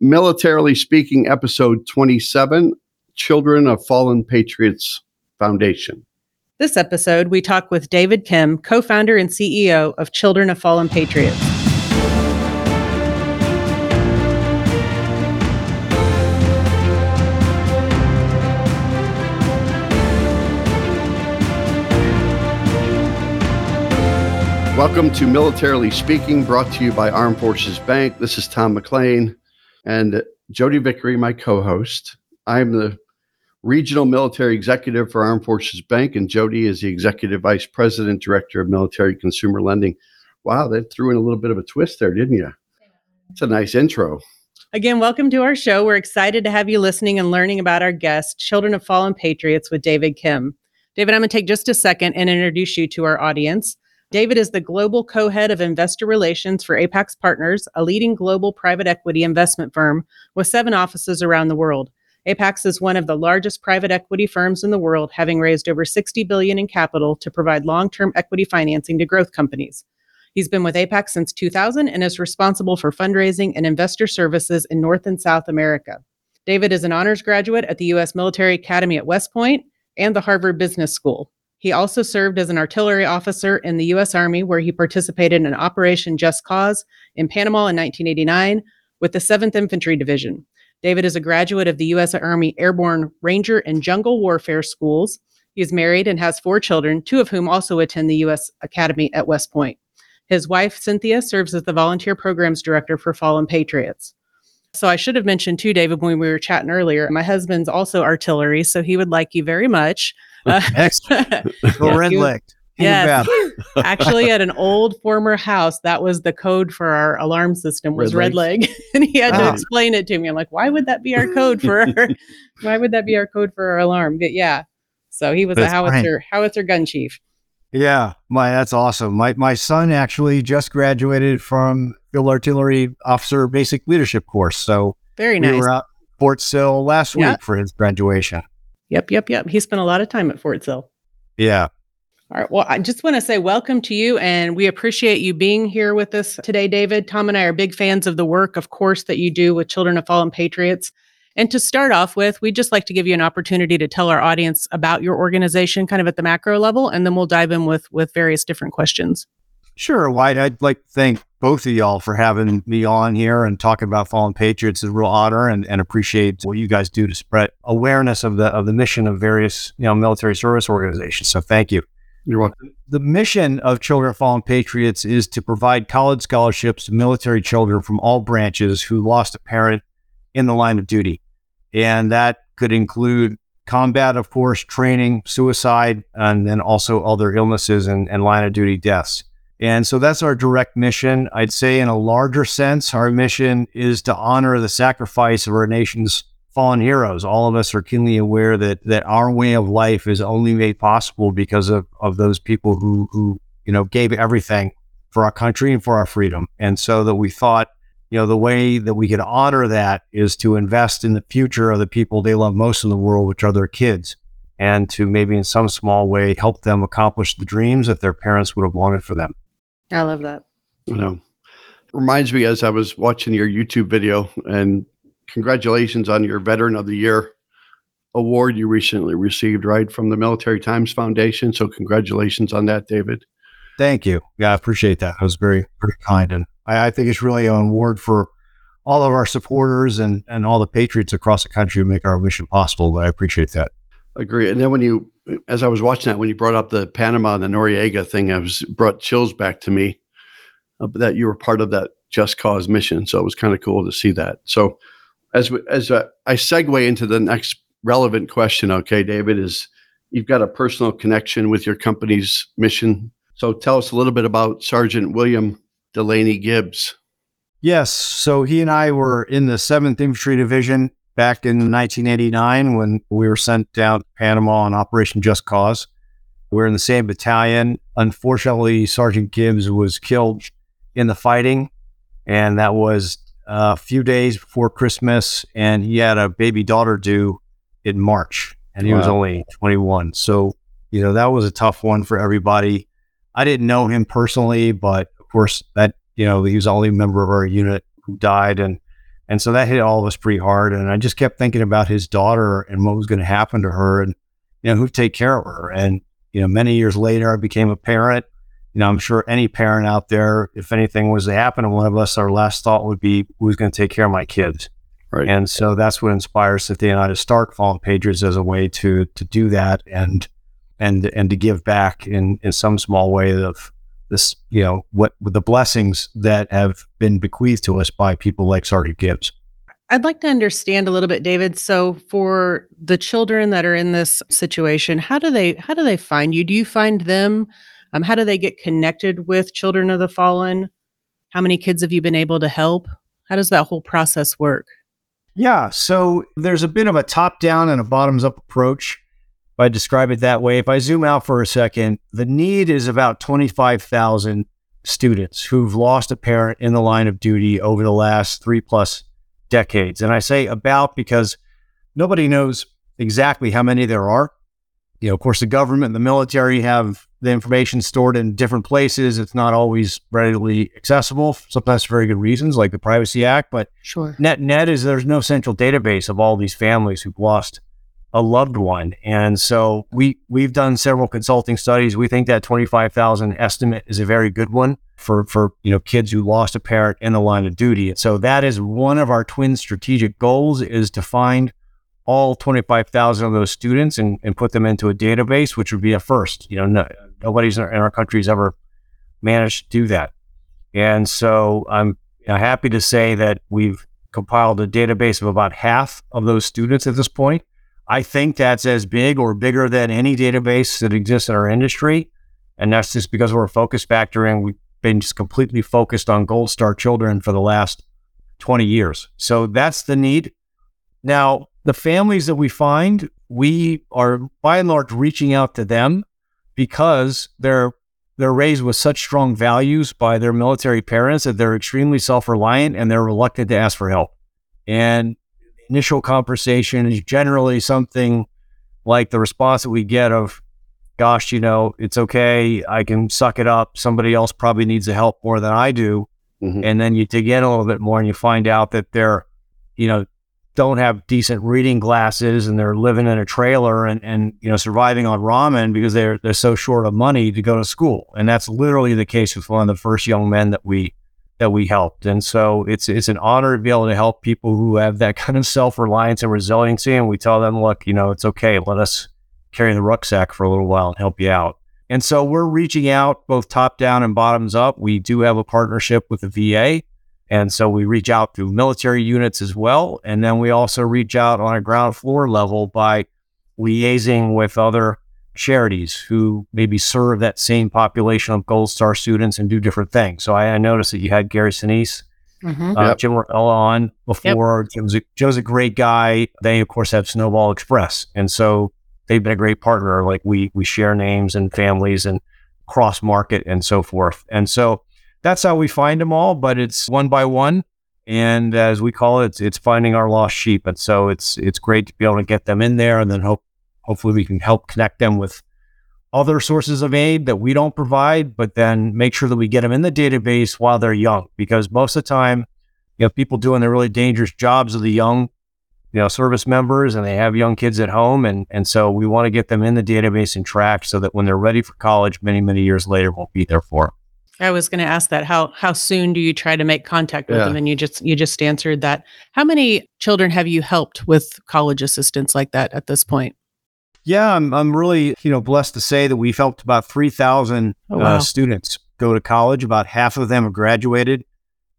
Militarily Speaking, episode 27 Children of Fallen Patriots Foundation. This episode, we talk with David Kim, co founder and CEO of Children of Fallen Patriots. Welcome to Militarily Speaking, brought to you by Armed Forces Bank. This is Tom McLean and Jodi Vickery, my co host. I'm the regional military executive for Armed Forces Bank, and Jodi is the executive vice president, director of military consumer lending. Wow, that threw in a little bit of a twist there, didn't you? It's a nice intro. Again, welcome to our show. We're excited to have you listening and learning about our guest, Children of Fallen Patriots with David Kim. David, I'm going to take just a second and introduce you to our audience. David is the global co head of investor relations for Apax Partners, a leading global private equity investment firm with seven offices around the world. Apax is one of the largest private equity firms in the world, having raised over 60 billion in capital to provide long-term equity financing to growth companies. He's been with Apax since 2000 and is responsible for fundraising and investor services in North and South America. David is an honors graduate at the U.S. Military Academy at West Point and the Harvard Business School. He also served as an artillery officer in the U.S. Army, where he participated in Operation Just Cause in Panama in 1989 with the 7th Infantry Division. David is a graduate of the U.S. Army Airborne Ranger and Jungle Warfare Schools. He is married and has four children, two of whom also attend the U.S. Academy at West Point. His wife, Cynthia, serves as the volunteer programs director for Fallen Patriots. So I should have mentioned too, David, when we were chatting earlier, my husband's also artillery, so he would like you very much. Uh, Excellent. Go red leg. Yes. Actually, at an old former house, that was the code for our alarm system was red, red leg. and he had to explain it to me. I'm like, why would that be our code for our why would that be our code for our alarm? But yeah. So he was that's a howitzer, fine. howitzer gun chief. Yeah, my that's awesome. My my son actually just graduated from field artillery officer basic leadership course. So very nice. We were out Fort Sill last week for his graduation. Yep, yep, yep. He spent a lot of time at Fort Sill. Yeah. All right. Well, I just want to say welcome to you, and we appreciate you being here with us today, David. Tom and I are big fans of the work, of course, that you do with Children of Fallen Patriots. And to start off with, we'd just like to give you an opportunity to tell our audience about your organization, kind of at the macro level, and then we'll dive in with with various different questions. Sure, White. I'd like to thank both of y'all for having me on here and talking about Fallen Patriots. is a real honor and, and appreciate what you guys do to spread awareness of the of the mission of various you know military service organizations. So thank you. You're welcome. The mission of Children of Fallen Patriots is to provide college scholarships to military children from all branches who lost a parent in the line of duty. And that could include combat, of course, training, suicide, and then also other illnesses and, and line of duty deaths. And so that's our direct mission. I'd say, in a larger sense, our mission is to honor the sacrifice of our nation's fallen heroes. All of us are keenly aware that that our way of life is only made possible because of, of those people who who you know gave everything for our country and for our freedom. And so that we thought, you know, the way that we could honor that is to invest in the future of the people they love most in the world, which are their kids, and to maybe in some small way help them accomplish the dreams that their parents would have wanted for them. I love that. You know, reminds me as I was watching your YouTube video, and congratulations on your Veteran of the Year award you recently received, right, from the Military Times Foundation. So, congratulations on that, David. Thank you. Yeah, I appreciate that. That was very, very kind. And I, I think it's really an award for all of our supporters and, and all the patriots across the country who make our mission possible. But I appreciate that. Agree. And then when you as I was watching that, when you brought up the Panama and the Noriega thing, I was brought chills back to me uh, that you were part of that Just Cause mission. So it was kind of cool to see that. So as as uh, I segue into the next relevant question, okay, David, is you've got a personal connection with your company's mission. So tell us a little bit about Sergeant William Delaney Gibbs. Yes. So he and I were in the 7th Infantry Division back in 1989 when we were sent down to Panama on Operation Just Cause. We are in the same battalion. Unfortunately, Sergeant Gibbs was killed in the fighting, and that was uh, a few days before Christmas. And he had a baby daughter due in March, and he wow. was only 21. So, you know, that was a tough one for everybody. I didn't know him personally, but of course, that, you know, he was the only member of our unit who died. And And so that hit all of us pretty hard. And I just kept thinking about his daughter and what was going to happen to her and, you know, who'd take care of her. And, you know, many years later, I became a parent. You know, I'm sure any parent out there, if anything was to happen to one of us, our last thought would be, who's going to take care of my kids? Right. And so that's what inspires Cynthia and I to start Fallen Patriots as a way to to do that and and and to give back in in some small way of this, you know, what with the blessings that have been bequeathed to us by people like Sergeant Gibbs. I'd like to understand a little bit, David. So for the children that are in this situation, how do they how do they find you? Do you find them? Um, how do they get connected with Children of the Fallen? How many kids have you been able to help? How does that whole process work? Yeah, so there's a bit of a top down and a bottoms up approach. If I describe it that way, if I zoom out for a second, the need is about 25,000 students who've lost a parent in the line of duty over the last three plus decades. And I say about because nobody knows exactly how many there are. You know, of course, the government and the military have the information stored in different places. It's not always readily accessible, sometimes for very good reasons, like the Privacy Act. But Sure. net net is there's no central database of all these families who've lost a loved one. And so we we've done several consulting studies. We think that 25,000 estimate is a very good one for for you know kids who lost a parent in the line of duty. So that is one of our twin strategic goals is to find all 25,000 of those students and, and put them into a database, which would be a first. You know, no, nobody's in our, in our country has ever managed to do that. And so I'm happy to say that we've compiled a database of about half of those students at this point. I think that's as big or bigger than any database that exists in our industry. And that's just because we're a focus factor and we've been just completely focused on Gold Star children for the last 20 years. So that's the need. Now, the families that we find, we are by and large reaching out to them because they're they're raised with such strong values by their military parents that they're extremely self-reliant and they're reluctant to ask for help. And initial conversation is generally something like the response that we get of, gosh, you know, it's okay. I can suck it up. Somebody else probably needs the help more than I do. Mhm. And then you dig in a little bit more and you find out that they're, you know, don't have decent reading glasses and they're living in a trailer and, and you know surviving on ramen because they're they're so short of money to go to school. And that's literally the case with one of the first young men that we that we helped. And so it's it's an honor to be able to help people who have that kind of self reliance and resiliency. And we tell them, look, you know, it's okay. Let us carry the rucksack for a little while and help you out. And so we're reaching out both top down and bottoms up. We do have a partnership with the VA. And so we reach out through military units as well. And then we also reach out on a ground floor level by liaising with other charities who maybe serve that same population of Gold Star students and do different things. So I, I noticed that you had Gary Sinise, Mhm. uh, Yep. Jim Morella on before. Jim's a, Joe's a great guy. They of course have Snowball Express, and so they've been a great partner. Like we we share names and families and cross market and so forth. And so that's how we find them all. But it's one by one, and as we call it, it's, it's finding our lost sheep. And so it's it's great to be able to get them in there, and then hope hopefully we can help connect them with other sources of aid that we don't provide, but then make sure that we get them in the database while they're young. Because most of the time, you know, people doing the really dangerous jobs of the young, you know, service members and they have young kids at home. And, and so we want to get them in the database and tracked so that when they're ready for college many, many years later, we'll be there for them. I was going to ask that. How how soon do you try to make contact with Yeah. them? And you just you just answered that. How many children have you helped with college assistance like that at this point? Yeah, I'm, I'm really, you know, blessed to say that we've helped about 3,000 Oh, wow. uh, students go to college. About half of them have graduated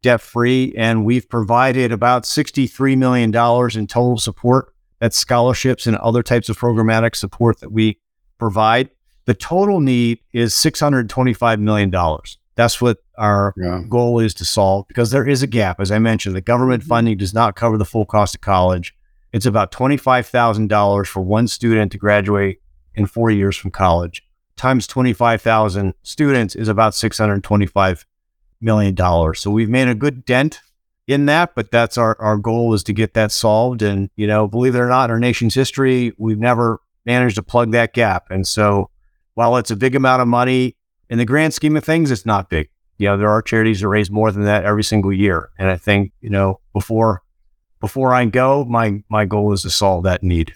debt free, and we've provided about $63 million in total support. That's scholarships and other types of programmatic support that we provide. The total need is $625 million. That's what our Yeah. goal is to solve because there is a gap. As I mentioned, the government funding does not cover the full cost of college. It's about $25,000 for one student to graduate in four years from college. Times 25,000 students is about $625 million. So we've made a good dent in that, but that's our, our goal is to get that solved. And, you know, believe it or not, in our nation's history, we've never managed to plug that gap. And so while it's a big amount of money, in the grand scheme of things, it's not big. You know, there are charities that raise more than that every single year. And I think, you know, before before I go, my my goal is to solve that need.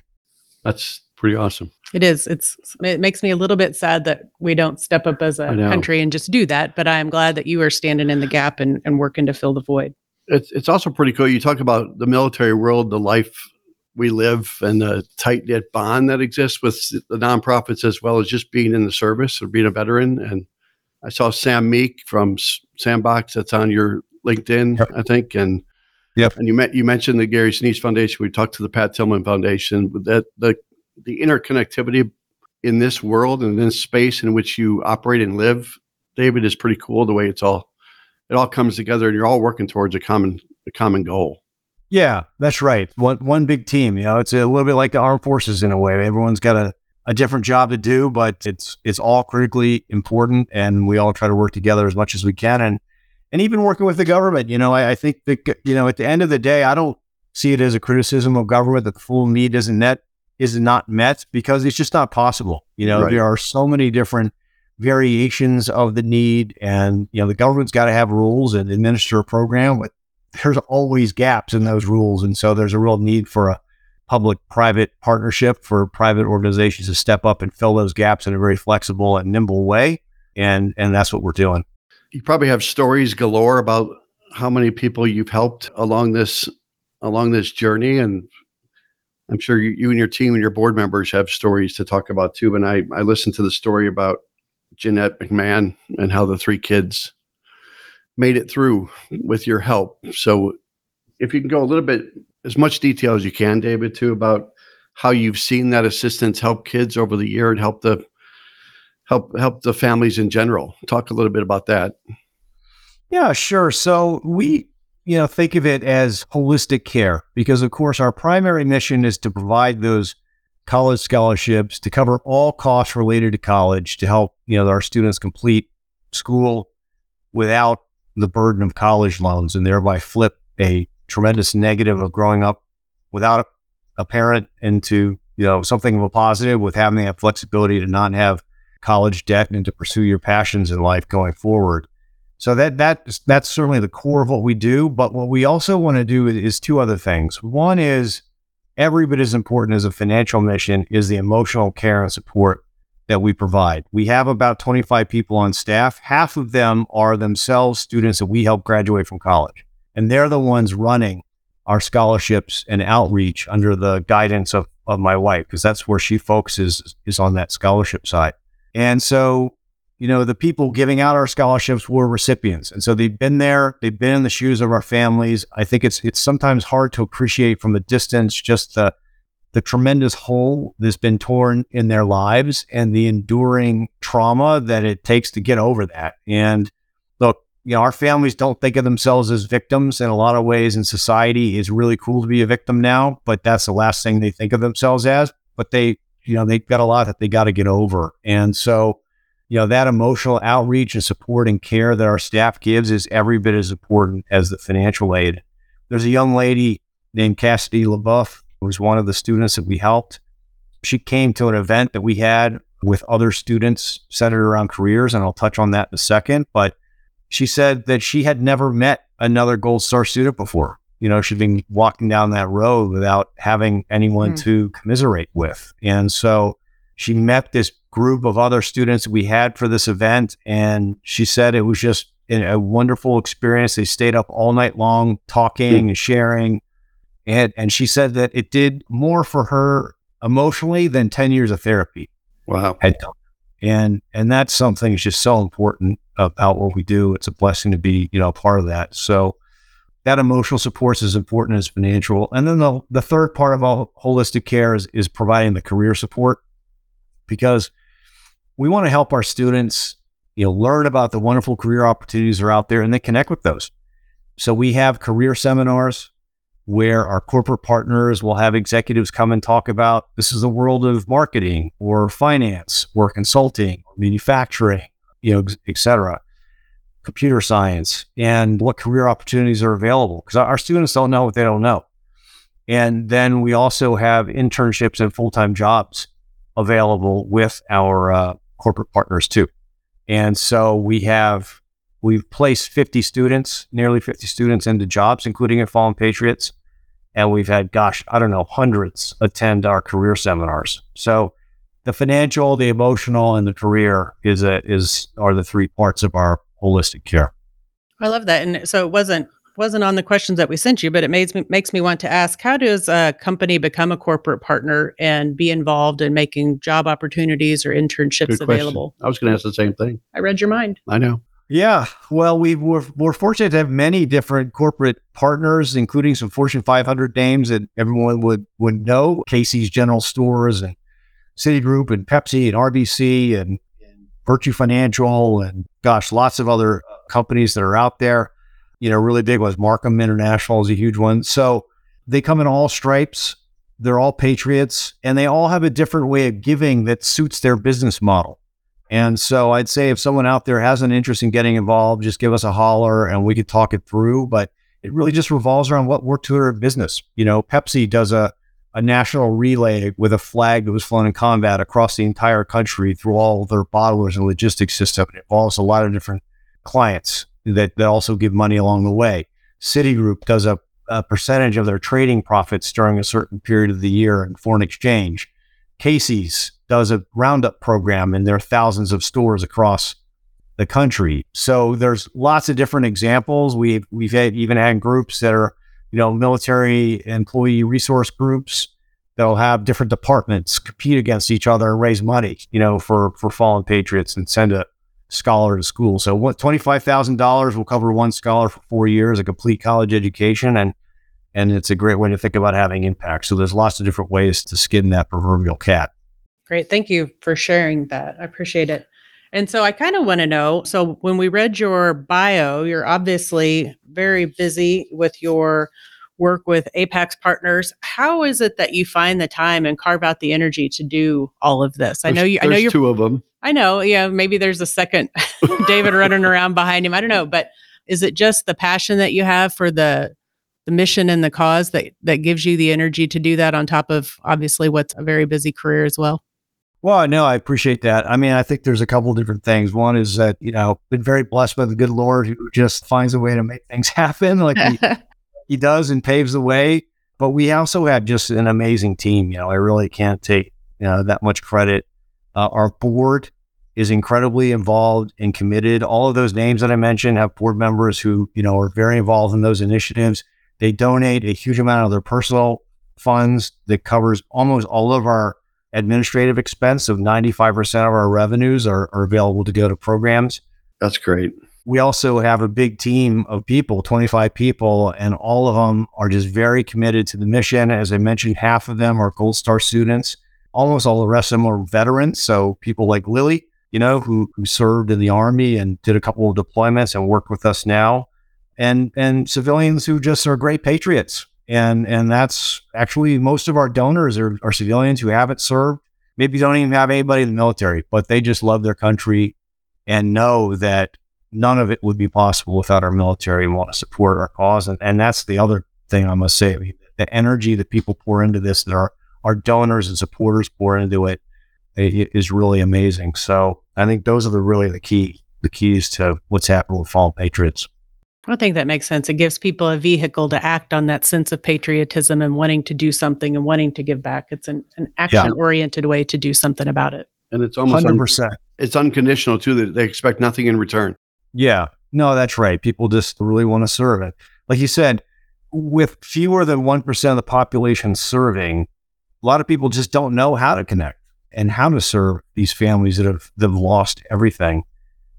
That's pretty awesome. It is. It's it makes me a little bit sad that we don't step up as a country and just do that. But I am glad that you are standing in the gap and, and working to fill the void. It's it's also pretty cool. You talk about the military world, the life we live, and the tight knit bond that exists with the nonprofits as well as just being in the service or being a veteran. And I saw Sam Meek from Sandboxx that's on your LinkedIn, Yep. I think, and Yep. And you met you mentioned the Gary Sinise Foundation. We talked to the Pat Tillman Foundation. That the the interconnectivity in this world and in this space in which you operate and live, David, is pretty cool. The way it's all it all comes together, and you're all working towards a common a common goal. Yeah, that's right. One one big team. You know, it's a little bit like the armed forces in a way. Everyone's got a, a different job to do, but it's it's all critically important, and we all try to work together as much as we can. And and even working with the government, you know, I, I think that you know, at the end of the day, I don't see it as a criticism of government that the full need isn't met is not met because it's just not possible. You know, Right. there are so many different variations of the need, and you know, the government's got to have rules and administer a program, but there's always gaps in those rules. And so there's a real need for a public private partnership for private organizations to step up and fill those gaps in a very flexible and nimble way. And and that's what we're doing. You probably have stories galore about how many people you've helped along this along this journey, and I'm sure you, you and your team and your board members have stories to talk about too. And I I listened to the story about Jeanette McMahon and how the three kids made it through with your help. So if you can go a little bit as much detail as you can, David, too, about how you've seen that assistance help kids over the year and help the help help the families in general. Talk a little bit about that. Yeah, sure. So we, you know, think of it as holistic care because, of course, our primary mission is to provide those college scholarships to cover all costs related to college to help, you know, our students complete school without the burden of college loans and thereby flip a tremendous negative of growing up without a parent into, you know, something of a positive with having that flexibility to not have college debt and to pursue your passions in life going forward. So that that that's certainly the core of what we do. But what we also want to do is, two other things. One is every bit as important as a financial mission is the emotional care and support that we provide. We have about 25 people on staff. Half of them are themselves students that we help graduate from college, and they're the ones running our scholarships and outreach under the guidance of of my wife because that's where she focuses is on that scholarship side. And so you know, the people giving out our scholarships were recipients. And so they've been there, they've been in the shoes of our families. I think it's it's sometimes hard to appreciate from a distance just the the tremendous hole that's been torn in their lives and the enduring trauma that it takes to get over that. And look, you know, our families don't think of themselves as victims in a lot of ways in society. It's really cool to be a victim now, but that's the last thing they think of themselves as. But they, you know, they've got a lot that they got to get over. And so you know that emotional outreach and support and care that our staff gives is every bit as important as the financial aid. There's a young lady named Cassidy LaBeouf who was one of the students that we helped. She came to an event that we had with other students centered around careers, and I'll touch on that in a second. But she said that she had never met another Gold Star student before. You know, she'd been walking down that road without having anyone Hmm. to commiserate with. And so she met this group of other students we had for this event, and she said it was just a a wonderful experience. They stayed up all night long talking and sharing, and and she said that it did more for her emotionally than ten years of therapy Wow. had done. And and that's something that's just so important about what we do. It's a blessing to be you know part of that. So that emotional support is as important as financial. And then the the third part of all holistic care is is providing the career support because we want to help our students you know learn about the wonderful career opportunities that are out there and then connect with those. So we have career seminars where our corporate partners will have executives come and talk about this is the world of marketing or finance or consulting or manufacturing, you know, et cetera, computer science, and what career opportunities are available. Because our students don't know what they don't know. And then we also have internships and full time jobs available with our uh, corporate partners too. And so we have we've placed 50 students, nearly 50 students into jobs, including at Fallen Patriots. And we've had, gosh, I don't know, hundreds attend our career seminars. So the financial, the emotional, and the career is a, is are the three parts of our holistic care. I love that. And so it wasn't wasn't on the questions that we sent you, but it makes me makes me want to ask: How does a company become a corporate partner and be involved in making job opportunities or internships available? I was going to ask the same thing. I read your mind. I know. Yeah, well, we we're, we're fortunate to have many different corporate partners, including some Fortune 500 names that everyone would would know: Casey's General Stores and Citigroup and Pepsi and RBC and, and Virtu Financial and gosh, lots of other companies that are out there. You know, really big ones. Markham International is a huge one. So they come in all stripes. They're all patriots, and they all have a different way of giving that suits their business model. And so I'd say if someone out there has an interest in getting involved, just give us a holler and we could talk it through. But it really just revolves around what worked to their business. You know, Pepsi does a a national relay with a flag that was flown in combat across the entire country through all their bottlers and logistics system. It involves a lot of different clients that, that also give money along the way. Citigroup does a, a percentage of their trading profits during a certain period of the year in foreign exchange. Casey's does a roundup program in their thousands of stores across the country. So there's lots of different examples. We've we've had, even had groups that are you know, military employee resource groups that'll have different departments compete against each other and raise money, you know, for for fallen patriots and send a scholar to school. So what twenty five thousand dollars will cover one scholar for four years, a complete college education, and and it's a great way to think about having impact. So there's lots of different ways to skin that proverbial cat. Great. Thank you for sharing that. I appreciate it. And so I kind of want to know so when we read your bio, you're obviously very busy with your work with Apax partners. How is it that you find the time and carve out the energy to do all of this? I know you I know you're two of them. I know, yeah, maybe there's a second David running around behind him. I don't know, but is it just the passion that you have for the the mission and the cause that that gives you the energy to do that on top of obviously what's a very busy career as well? Well, no, I appreciate that. I mean, I think there's a couple different things. One is that, you know, been very blessed by the good Lord who just finds a way to make things happen like he, he does and paves the way. But we also have just an amazing team. You know, I really can't take you know, that much credit. Uh, our board is incredibly involved and committed. All of those names that I mentioned have board members who, you know, are very involved in those initiatives. They donate a huge amount of their personal funds that covers almost all of our administrative expense of 95% of our revenues are, are available to go to programs. That's great. We also have a big team of people, 25 people, and all of them are just very committed to the mission. As I mentioned, half of them are Gold Star students. Almost all the rest of them are veterans. So people like Lily, you know, who, who served in the army and did a couple of deployments and work with us now. And, and civilians who just are great patriots and and that's actually most of our donors are, are civilians who haven't served, maybe don't even have anybody in the military, but they just love their country and know that none of it would be possible without our military and want to support our cause. And, and that's the other thing I must say. I mean, the energy that people pour into this, that our, our donors and supporters pour into it, it is really amazing. So I think those are the really the key, the keys to what's happening with Fallen Patriots. I don't think that makes sense. It gives people a vehicle to act on that sense of patriotism and wanting to do something and wanting to give back. It's an, an action oriented way to do something about it. And it's almost Hundred un- it's unconditional too. That they expect nothing in return. Yeah. No, that's right. People just really want to serve it. Like you said, with fewer than 1% of the population serving, a lot of people just don't know how to connect and how to serve these families that have, that have lost everything.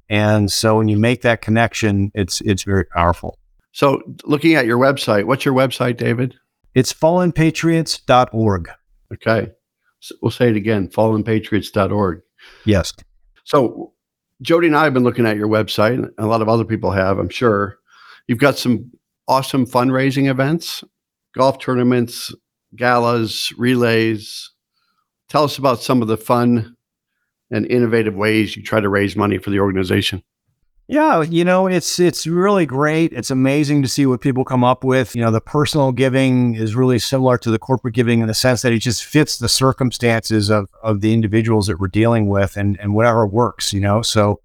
And so when you make that connection, it's it's very powerful. So, looking at your website, what's your website, David? It's fallenpatriots.org. Okay, so we'll say it again: fallenpatriots.org. Yes. So, Jodi and I have been looking at your website, and a lot of other people have, I'm sure. You've got some awesome fundraising events, golf tournaments, galas, relays. Tell us about some of the fun and innovative ways you try to raise money for the organization. Yeah, you know, it's it's really great. It's amazing to see what people come up with. You know, the personal giving is really similar to the corporate giving in the sense that it just fits the circumstances of of the individuals that we're dealing with and and whatever works, you know. So,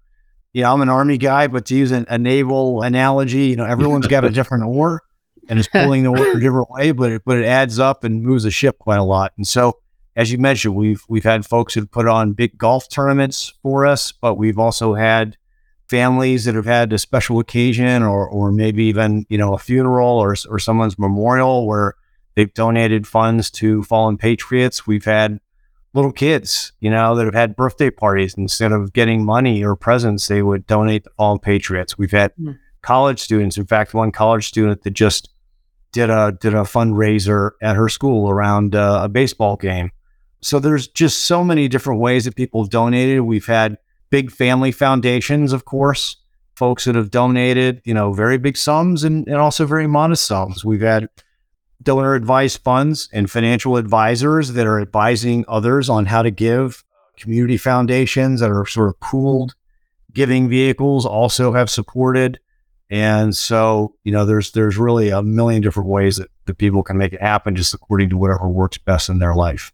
yeah, I'm an army guy, but to use an, a naval analogy, you know, everyone's got a different oar. and it's pulling the oar a different way, but it, but it adds up and moves the ship quite a lot. And so, as you mentioned, we've we've had folks who've put on big golf tournaments for us, but we've also had families that have had a special occasion or or maybe even you know a funeral or or someone's memorial where they've donated funds to fallen patriots. We've had little kids, you know, that have had birthday parties instead of getting money or presents, they would donate to fallen patriots. We've had Mm. college students. In fact, one college student that just did a did a fundraiser at her school around uh, a baseball game. So there's just so many different ways that people donated. We've had big family foundations, of course, folks that have donated, you know, very big sums and, and also very modest sums. We've had donor advice funds and financial advisors that are advising others on how to give. Community foundations that are sort of pooled giving vehicles also have supported. And so, you know, there's there's really a million different ways that, that people can make it happen just according to whatever works best in their life.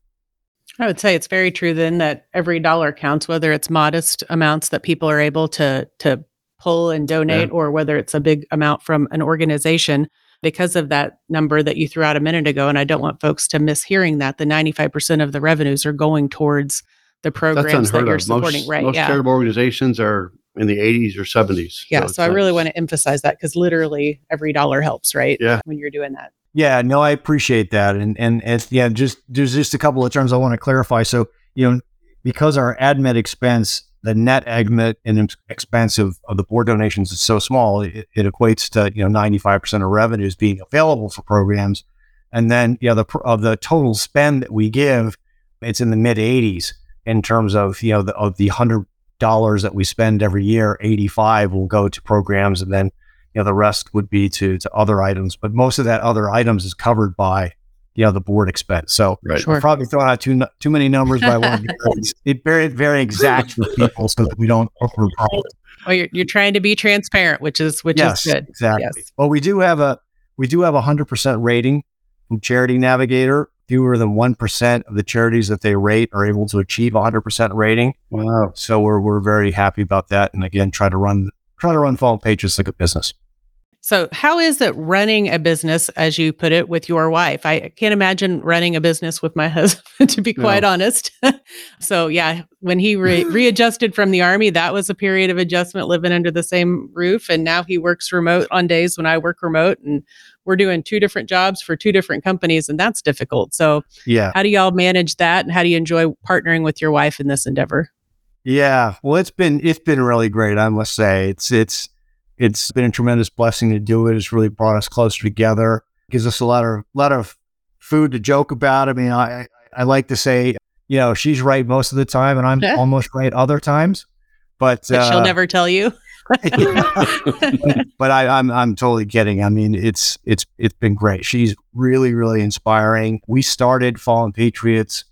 I would say it's very true then that every dollar counts, whether it's modest amounts that people are able to to pull and donate, or whether it's a big amount from an organization. Because of that number that you threw out a minute ago, and I don't want folks to miss hearing that the 95% of the revenues are going towards the programs that you're of. supporting. Most, right. most yeah. charitable organizations are in the 80s or 70s. Yeah. it's So I really want to emphasize that because literally every dollar helps, right? Yeah. When you're doing that. Yeah, no, I appreciate that, and and yeah, just there's just a couple of terms I want to clarify. So you know, because our admit expense, the net admit and expense of, of the board donations is so small, it, it equates to you know 95 percent of revenues being available for programs, and then yeah, the of the total spend that we give, it's in the mid 80s in terms of you know the, of the hundred dollars that we spend every year, 85 will go to programs, and then you know the rest would be to to other items but most of that other items is covered by you know the board expense so Right. Sure. Probably throwing out too too many numbers by i want to be very, very very exact for people so that we don't overpromise. Well, oh, you're, you're trying to be transparent, which is which yes is good. exactly Yes. well we do have a we do have a 100% rating from charity navigator fewer than 1% of the charities that they rate are able to achieve a 100% rating Wow. so we're, we're very happy about that and again try to run try to run fallen pages like a business So, how is it running a business, as you put it, with your wife? I can't imagine running a business with my husband, to be quite No. honest. so, yeah, when he re- readjusted from the army, that was a period of adjustment living under the same roof. And now he works remote on days when I work remote, and we're doing two different jobs for two different companies, and that's difficult. So, yeah how do y'all manage that? And how do you enjoy partnering with your wife in this endeavor? Yeah, well, it's been it's been really great. I must say, it's it's it's been a tremendous blessing to do it. It's really brought us closer together. Gives us a lot of lot of food to joke about. I mean, I I like to say, you know, she's right most of the time, and I'm Yeah. almost right other times. But, But she'll uh, never tell you. but I, I'm I'm totally kidding. I mean, it's it's it's been great. She's really really inspiring. We started Fallen Patriots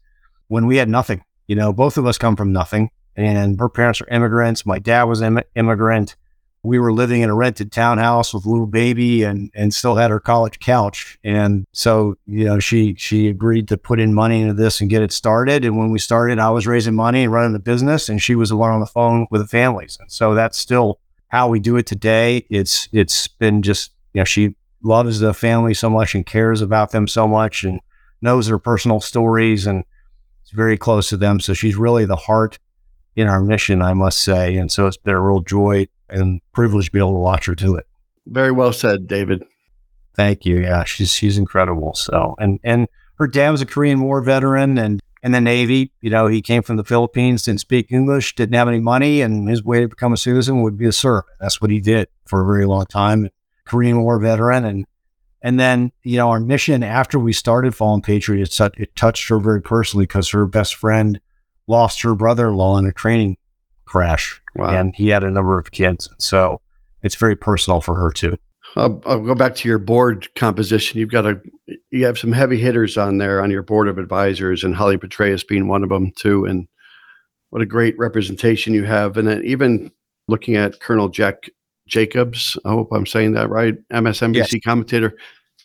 when we had nothing. You know, both of us come from nothing, and her parents are immigrants. My dad was an immigrant. We were living in a rented townhouse with a little baby, and and still had her college couch. And so, you know, she she agreed to put in money into this and get it started. And when we started, I was raising money and running the business, and she was the one on the phone with the families. And so that's still how we do it today. It's it's been just you know she loves the family so much and cares about them so much and knows their personal stories and is very close to them. So she's really the heart in our mission, I must say. And so it's been a real joy and privilege to be able to watch her do it. Very well said, David. Thank you. Yeah, she's she's incredible. So and and her dad was a Korean War veteran and in the Navy. You know, he came from the Philippines, didn't speak English, didn't have any money, and his way to become a citizen would be to serve. That's what he did for a very long time. Korean War veteran, and and then you know our mission after we started Fallen Patriots, it, it touched her very personally because her best friend lost her brother-in-law in a training crash, Wow. and he had a number of kids. So it's very personal for her too. I'll, I'll go back to your board composition. You've got a you have some heavy hitters on there on your board of advisors, and Holly Petraeus being one of them too. And what a great representation you have. And then even looking at Colonel Jack Jacobs, I hope I'm saying that right, MSNBC commentator.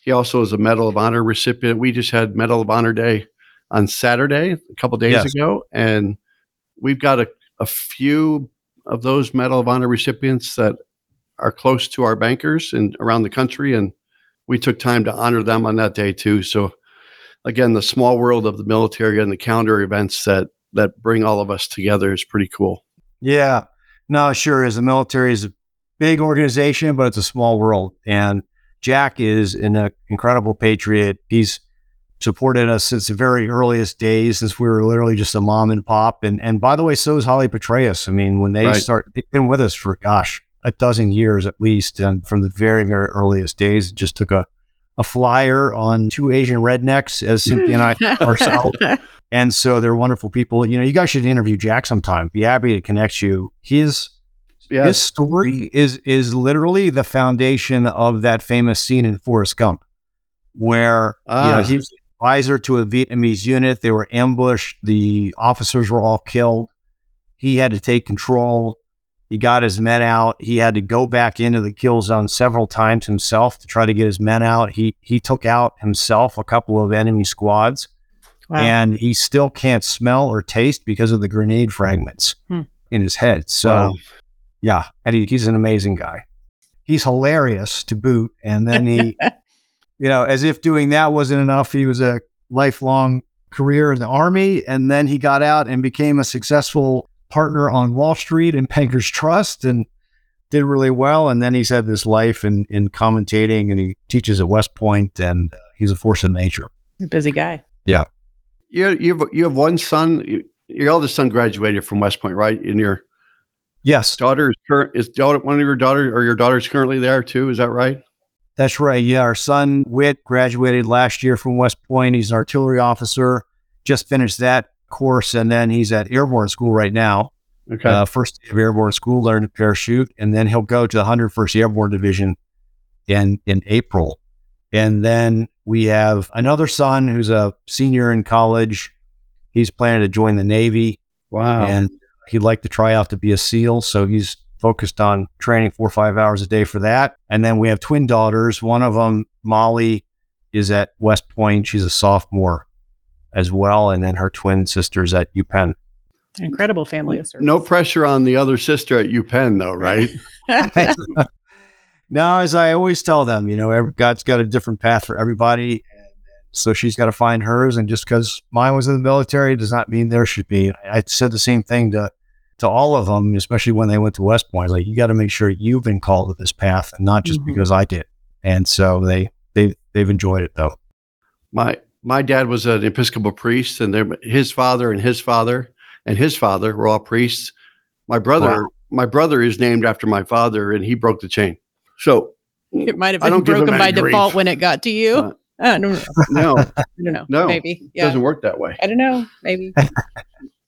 He also is a Medal of Honor recipient. We just had Medal of Honor Day on Saturday, a couple days Yes. ago, and we've got a, a few of those Medal of Honor recipients that are close to our bankers and around the country and we took time to honor them on that day too. So again, the small world of the military and the calendar events that that bring all of us together is pretty cool. Yeah. No, sure is. The military is a big organization, but it's a small world. And Jack is an uh, incredible patriot. He's supported us since the very earliest days, since we were literally just a mom and pop. And and by the way, so is Holly Petraeus. I mean, when they Right. start, they've been with us for gosh, a dozen years at least, and from the very very earliest days, just took a a flyer on two Asian rednecks, as Cynthia and I ourselves. And so they're wonderful people. You know, you guys should interview Jack sometime. Be happy to connect you. His his story is is literally the foundation of that famous scene in Forrest Gump, where you Ah. know he was advisor to a Vietnamese unit. They were ambushed. The officers were all killed. He had to take control. He got his men out. He had to go back into the kill zone several times himself to try to get his men out. He he took out himself a couple of enemy squads Wow. and he still can't smell or taste because of the grenade fragments Hmm. in his head. So, Wow. yeah, and he, he's an amazing guy. He's hilarious to boot. And then he, you know, as if doing that wasn't enough, he was a lifelong career in the army, and then he got out and became a successful partner on Wall Street and Bankers Trust, and did really well. And then he's had this life in in commentating, and he teaches at West Point, and uh, he's a force of nature. Busy guy. Yeah. You you have you have one son. You, your eldest son graduated from West Point, right? And your Yes, daughter is current is daughter one of your daughters or your daughter's currently there too. Is that right? That's right. Yeah, our son Whit graduated last year from West Point. He's an artillery officer. Just finished that course, and then he's at airborne school right now. Okay. Uh, first day of airborne school, learning to parachute, and then he'll go to the 101st Airborne Division in in April. And then we have another son who's a senior in college. He's planning to join the Navy, wow. and he'd like to try out to be a SEAL. So he's focused on training four or five hours a day for that. And then we have twin daughters. One of them, Molly, is at West Point. She's a sophomore as well. And then her twin sister's at UPenn. Incredible family of service. no pressure on the other sister at UPenn, though, right? now, as I always tell them, you know, God's got a different path for everybody. So she's got to find hers. And just because mine was in the military does not mean there should be. I said the same thing to to all of them, especially when they went to West Point. Like, you got to make sure you've been called to this path, and not just Mhm. because I did. And so they they they've enjoyed it though. my my dad was an Episcopal priest, and there, his father and his father and his father were all priests. My brother, Wow. my brother is named after my father, and he broke the chain. So It might have been don't give him broken by any grief. default when it got to you. Uh, I don't know. no, I don't know. No, Maybe. it doesn't work that way. I don't know. Maybe.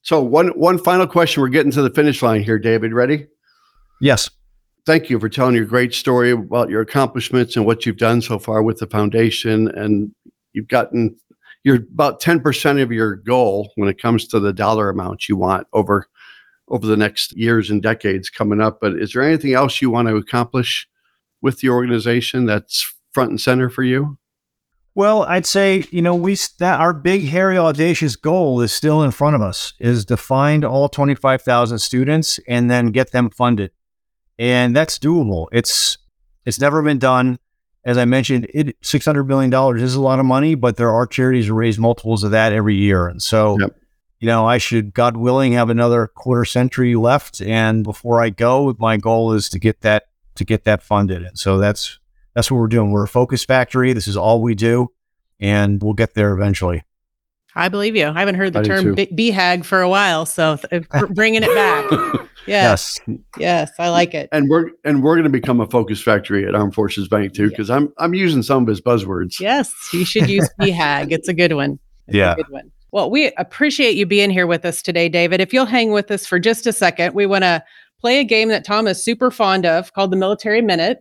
So one one final question. We're getting to the finish line here, David. Ready? Yes. Thank you for telling your great story about your accomplishments and what you've done so far with the foundation. And you've gotten you're about 10% of your goal when it comes to the dollar amount you want over over the next years and decades coming up. But is there anything else you want to accomplish with the organization that's front and center for you? Well, I'd say you know we that our big, hairy, audacious goal is still in front of us: is to find all twenty five thousand students and then get them funded, and that's doable. It's it's never been done. As I mentioned, it six hundred million dollars is a lot of money, but there are charities that raise multiples of that every year, and so. Yep. You know, I should, God willing, have another quarter century left, and before I go, my goal is to get that to get that funded, and so that's that's what we're doing. We're a focus factory. This is all we do, and we'll get there eventually. I believe you. I haven't heard the I term too. b- BHAG for a while, so th- uh, bringing it back. Yes, Yes. yes, I like it. and we're and we're going to become a focus factory at Armed Forces Bank too, Yeah. because I'm I'm using some of his buzzwords. Yes, you should use BHAG. It's a good one. It's Yeah. a good one. Well, we appreciate you being here with us today, David. If you'll hang with us for just a second, we want to play a game that Tom is super fond of called the Military Minute.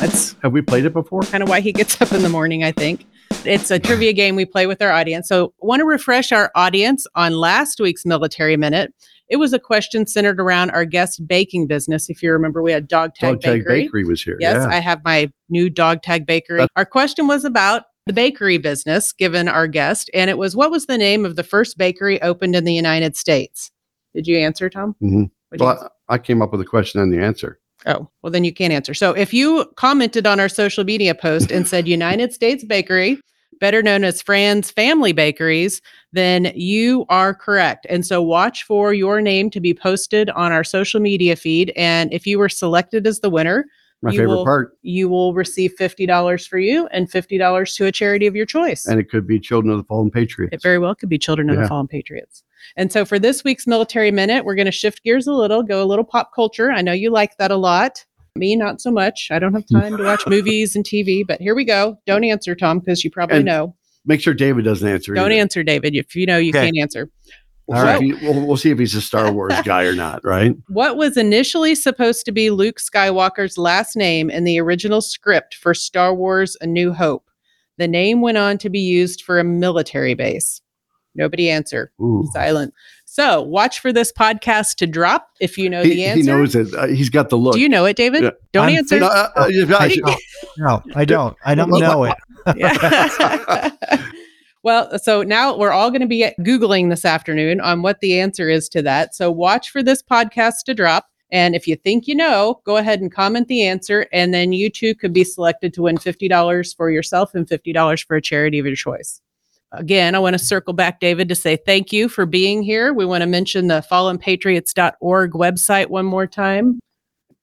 That's Have we played it before? kind of why he gets up in the morning, I think. It's a trivia game we play with our audience. So, want to refresh our audience on last week's Military Minute. It was a question centered around our guest baking business. If you remember, we had Dog Tag Dog Tag Bakery. Bakery was here. Yes, yeah. I have my new dog tag bakery. That's- our question was about the bakery business, given our guest, and it was what was the name of the first bakery opened in the United States? Did you answer, Tom? Mhm. You? Well, I I came up with a question and the answer. Oh, well, then you can't answer. So if you commented on our social media post and said United States Bakery, better known as Fran's Family Bakeries, then you are correct. And so watch for your name to be posted on our social media feed. And if you were selected as the winner, My You favorite will- part. you will receive $50 for you and $50 to a charity of your choice. And it could be Children of the Fallen Patriots. It very well could be Children of Yeah. the Fallen Patriots. And so for this week's Military Minute, we're going to shift gears a little, go a little pop culture. I know you like that a lot. Me, not so much. I don't have time to watch movies and TV, but here we go. Don't answer, Tom, because you probably And know. Make sure David doesn't answer. Don't either. answer, David. If you know you Okay. can't answer. We'll, see if he- we'll, we'll see if he's a Star Wars guy or not, right? What was initially supposed to be Luke Skywalker's last name in the original script for Star Wars A New Hope? The name went on to be used for a military base. Nobody answer. Ooh. Silent. So watch for this podcast to drop if you know He, the answer. he knows it. Uh, he's got the look. Do you know it, David? Yeah. Don't I'm answer. No, uh, uh, you I guys- No, I don't. I don't know it. Well, so now we're all going to be Googling this afternoon on what the answer is to that. So watch for this podcast to drop. And if you think you know, go ahead and comment the answer. And then you too could be selected to win $50 for yourself and $50 for a charity of your choice. Again, I want to circle back, David, to say thank you for being here. We want to mention the fallenpatriots.org website one more time.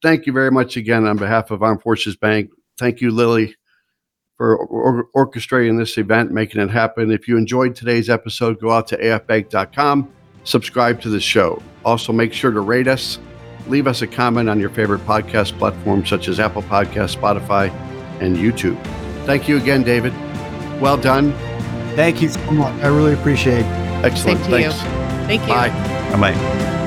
thank you very much again on behalf of Armed Forces Bank. Thank you, Lily, for or- orchestrating this event, making it happen. If you enjoyed today's episode, go out to afbank.com, subscribe to the show. Also, make sure to rate us, leave us a comment on your favorite podcast platform such as Apple Podcasts, Spotify, and YouTube. Thank you again, David. Well done. Thank you so much. I really appreciate it. Excellent. Same to you. Thanks. Thank you. Bye. Bye.